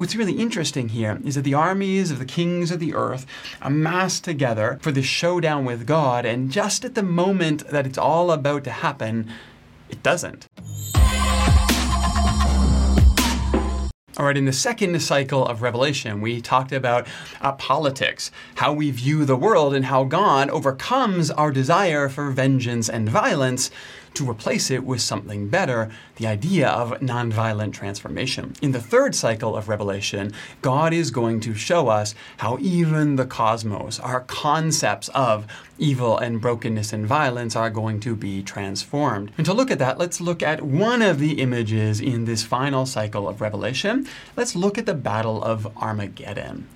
What's really interesting here is that the armies of the kings of the earth amass together for this showdown with God, and just at the moment that it's all about to happen, it doesn't. All right, in the second cycle of Revelation, we talked about uh, politics, how we view the world, and how God overcomes our desire for vengeance and violence to replace it with something better, the idea of nonviolent transformation. In the third cycle of Revelation, God is going to show us how even the cosmos, our concepts of evil and brokenness and violence, are going to be transformed. And to look at that, let's look at one of the images in this final cycle of Revelation. Let's look at the Battle of Armageddon.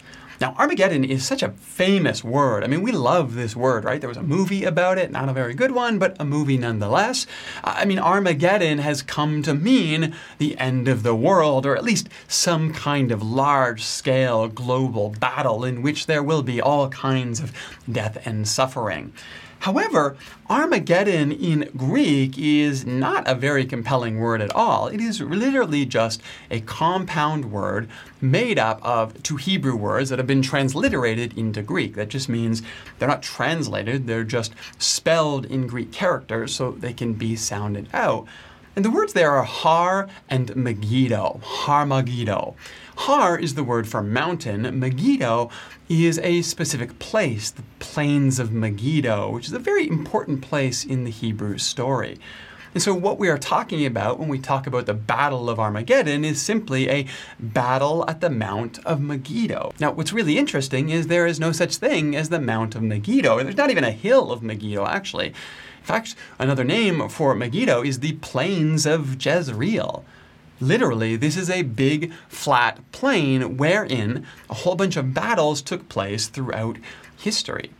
Now, Armageddon is such a famous word. I mean, we love this word, right? There was a movie about it, not a very good one, but a movie nonetheless. I mean, Armageddon has come to mean the end of the world, or at least some kind of large scale global battle in which there will be all kinds of death and suffering. However, Armageddon in Greek is not a very compelling word at all. It is literally just a compound word made up of two Hebrew words that have been transliterated into Greek. That just means they're not translated, they're just spelled in Greek characters so they can be sounded out. And the words there are har and Megiddo, har Megiddo. Har is the word for mountain. Megiddo is a specific place, the plains of Megiddo, which is a very important place in the Hebrew story. And so, what we are talking about when we talk about the Battle of Armageddon is simply a battle at the Mount of Megiddo. Now, what's really interesting is there is no such thing as the Mount of Megiddo. There's not even a hill of Megiddo, actually. In fact, another name for Megiddo is the Plains of Jezreel. Literally, this is a big flat plain wherein a whole bunch of battles took place throughout history.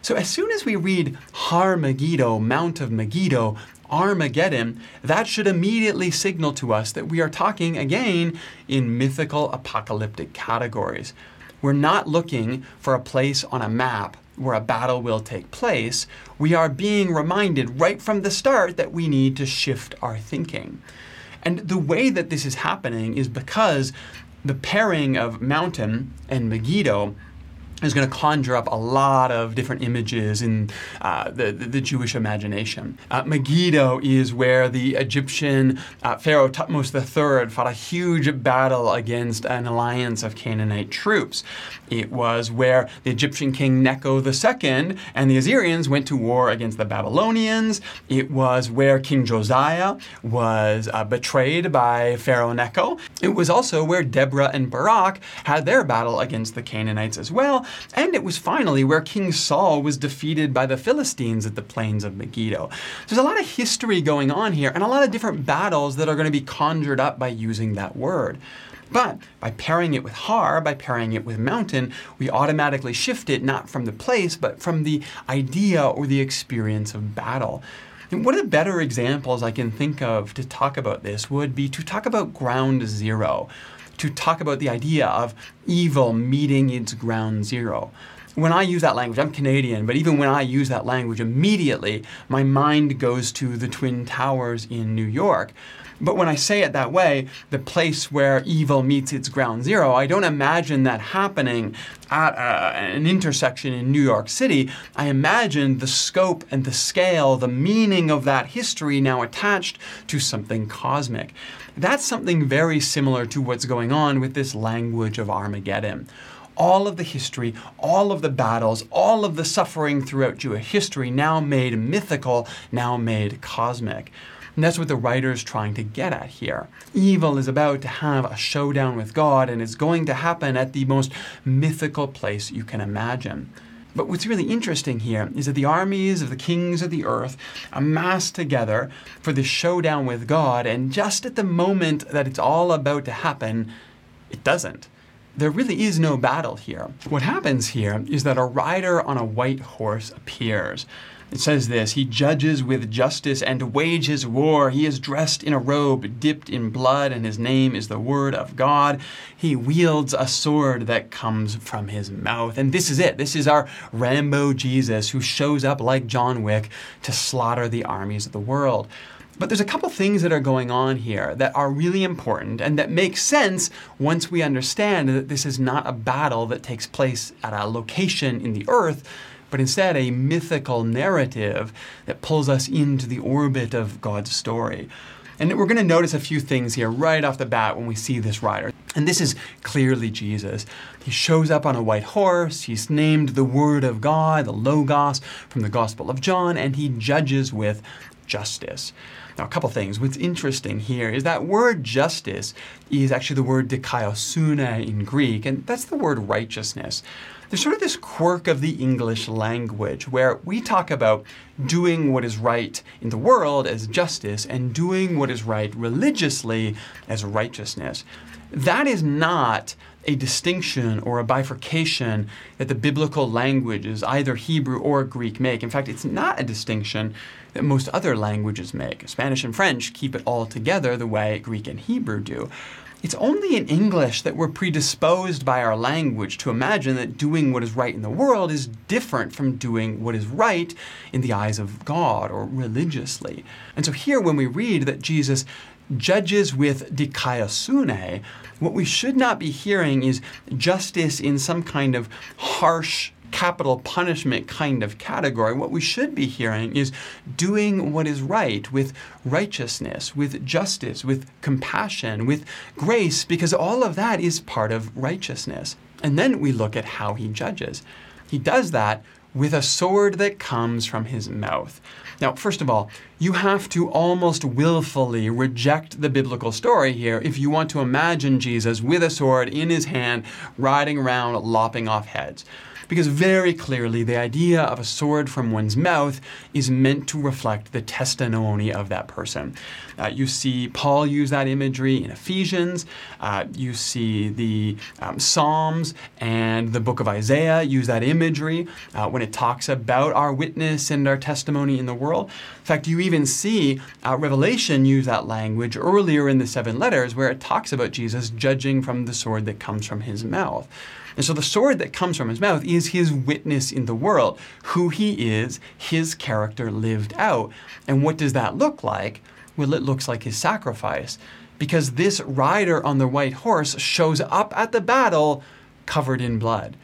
So as soon as we read Har Megiddo, Mount of Megiddo, Armageddon, that should immediately signal to us that we are talking again in mythical apocalyptic categories. We're not looking for a place on a map where a battle will take place. We are being reminded right from the start that we need to shift our thinking. And the way that this is happening is because the pairing of mountain and Megiddo is going to conjure up a lot of different images in uh, the, the, Jewish imagination. Uh, Megiddo is where the Egyptian uh, Pharaoh Thutmose III fought a huge battle against an alliance of Canaanite troops. It was where the Egyptian king Necho II and the Assyrians went to war against the Babylonians. It was where King Josiah was uh, betrayed by Pharaoh Necho. It was also where Deborah and Barak had their battle against the Canaanites as well. And it was finally where King Saul was defeated by the Philistines at the plains of Megiddo. There's a lot of history going on here and a lot of different battles that are going to be conjured up by using that word. But by pairing it with har, by pairing it with mountain, we automatically shift it not from the place, but from the idea or the experience of battle. And one of the better examples I can think of to talk about this would be to talk about ground zero to talk about the idea of evil meeting its ground zero. When I use that language, I'm Canadian, but even when I use that language, immediately my mind goes to the Twin Towers in New York. But when I say it that way, the place where evil meets its ground zero, I don't imagine that happening at a, an intersection in New York City. I imagine the scope and the scale, the meaning of that history now attached to something cosmic. That's something very similar to what's going on with this language of Armageddon all of the history, all of the battles, all of the suffering throughout Jewish history now made mythical, now made cosmic. And that's what the writer is trying to get at here. Evil is about to have a showdown with God, and it's going to happen at the most mythical place you can imagine. But what's really interesting here is that the armies of the kings of the earth amass together for this showdown with God, and just at the moment that it's all about to happen, it doesn't. There really is no battle here. What happens here is that a rider on a white horse appears. It says this He judges with justice and wages war. He is dressed in a robe dipped in blood, and his name is the Word of God. He wields a sword that comes from his mouth. And this is it. This is our Rambo Jesus who shows up like John Wick to slaughter the armies of the world. But there's a couple things that are going on here that are really important and that make sense once we understand that this is not a battle that takes place at a location in the earth, but instead a mythical narrative that pulls us into the orbit of God's story. And we're going to notice a few things here right off the bat when we see this rider. And this is clearly Jesus. He shows up on a white horse. He's named the Word of God, the Logos, from the Gospel of John, and he judges with justice. Now, a couple things. What's interesting here is that word justice is actually the word dikaiosune in Greek, and that's the word righteousness. There's sort of this quirk of the English language where we talk about doing what is right in the world as justice and doing what is right religiously as righteousness. That is not a distinction or a bifurcation that the biblical languages, either Hebrew or Greek, make. In fact, it's not a distinction that most other languages make. Spanish and French keep it all together the way Greek and Hebrew do. It's only in English that we're predisposed by our language to imagine that doing what is right in the world is different from doing what is right in the eyes of God or religiously. And so here, when we read that Jesus judges with dikaiosune, what we should not be hearing is justice in some kind of harsh capital punishment kind of category. What we should be hearing is doing what is right with righteousness, with justice, with compassion, with grace, because all of that is part of righteousness. And then we look at how he judges. He does that with a sword that comes from his mouth. Now, first of all, you have to almost willfully reject the biblical story here if you want to imagine Jesus with a sword in his hand, riding around, lopping off heads because very clearly the idea of a sword from one's mouth is meant to reflect the testimony of that person. Uh, you see Paul use that imagery in Ephesians. Uh, you see the um, Psalms and the book of Isaiah use that imagery uh, when it talks about our witness and our testimony in the world. In fact, you even see uh, Revelation use that language earlier in the seven letters where it talks about Jesus judging from the sword that comes from his mouth. And so the sword that comes from his mouth is his witness in the world, who he is, his character lived out. And what does that look like? Well, it looks like his sacrifice. Because this rider on the white horse shows up at the battle covered in blood.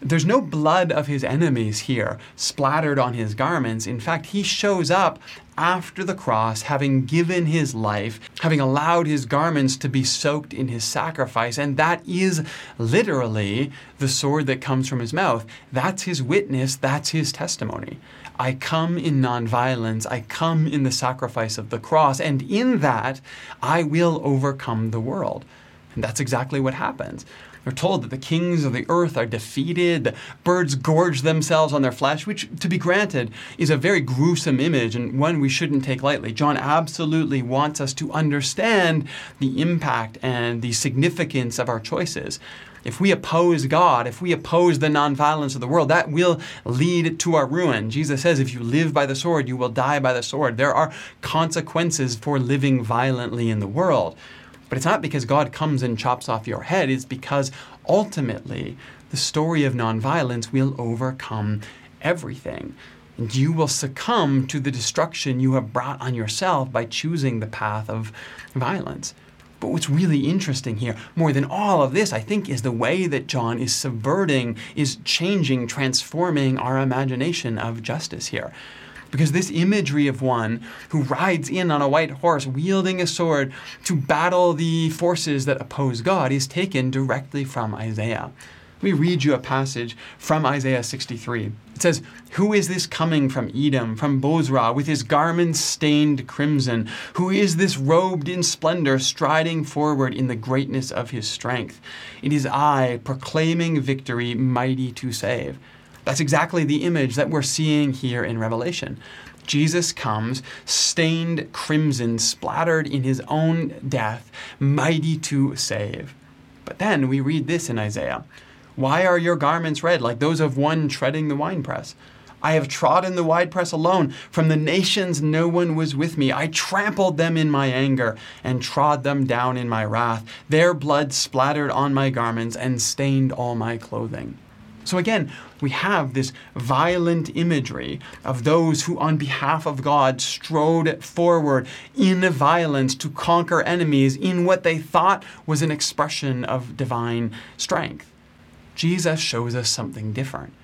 There's no blood of his enemies here splattered on his garments. In fact, he shows up after the cross, having given his life, having allowed his garments to be soaked in his sacrifice. And that is literally the sword that comes from his mouth. That's his witness, that's his testimony. I come in nonviolence, I come in the sacrifice of the cross, and in that I will overcome the world. And that's exactly what happens. We're told that the kings of the earth are defeated, the birds gorge themselves on their flesh, which, to be granted, is a very gruesome image and one we shouldn't take lightly. John absolutely wants us to understand the impact and the significance of our choices. If we oppose God, if we oppose the nonviolence of the world, that will lead to our ruin. Jesus says, if you live by the sword, you will die by the sword. There are consequences for living violently in the world. But it's not because God comes and chops off your head, it's because ultimately the story of nonviolence will overcome everything. And you will succumb to the destruction you have brought on yourself by choosing the path of violence. But what's really interesting here, more than all of this, I think, is the way that John is subverting, is changing, transforming our imagination of justice here. Because this imagery of one who rides in on a white horse wielding a sword to battle the forces that oppose God is taken directly from Isaiah. Let me read you a passage from Isaiah 63. It says, Who is this coming from Edom, from Bozrah, with his garments stained crimson? Who is this robed in splendor, striding forward in the greatness of his strength? It is I, proclaiming victory, mighty to save. That's exactly the image that we're seeing here in Revelation. Jesus comes, stained crimson, splattered in his own death, mighty to save. But then we read this in Isaiah Why are your garments red, like those of one treading the winepress? I have trodden the winepress alone. From the nations, no one was with me. I trampled them in my anger and trod them down in my wrath. Their blood splattered on my garments and stained all my clothing. So again, we have this violent imagery of those who, on behalf of God, strode forward in violence to conquer enemies in what they thought was an expression of divine strength. Jesus shows us something different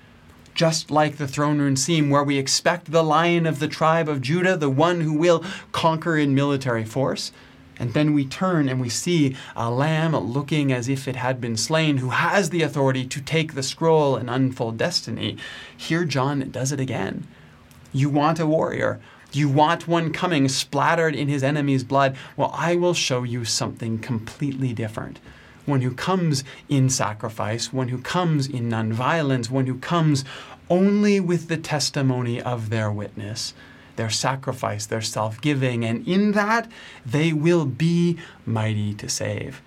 just like the throne room scene where we expect the lion of the tribe of Judah, the one who will conquer in military force. And then we turn and we see a lamb looking as if it had been slain, who has the authority to take the scroll and unfold destiny. Here, John does it again. You want a warrior. You want one coming splattered in his enemy's blood. Well, I will show you something completely different one who comes in sacrifice, one who comes in nonviolence, one who comes only with the testimony of their witness, their sacrifice, their self giving, and in that they will be mighty to save.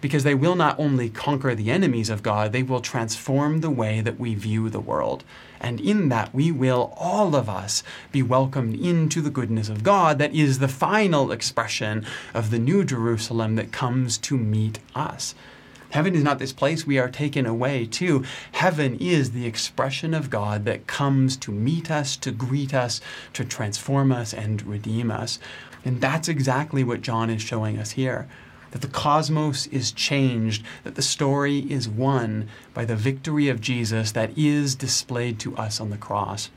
Because they will not only conquer the enemies of God, they will transform the way that we view the world. And in that, we will, all of us, be welcomed into the goodness of God that is the final expression of the new Jerusalem that comes to meet us. Heaven is not this place we are taken away to. Heaven is the expression of God that comes to meet us, to greet us, to transform us, and redeem us. And that's exactly what John is showing us here that the cosmos is changed, that the story is won by the victory of Jesus that is displayed to us on the cross.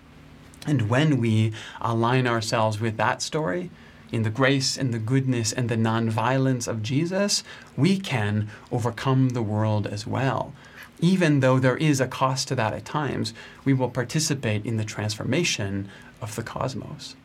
And when we align ourselves with that story, in the grace and the goodness and the nonviolence of Jesus, we can overcome the world as well. Even though there is a cost to that at times, we will participate in the transformation of the cosmos.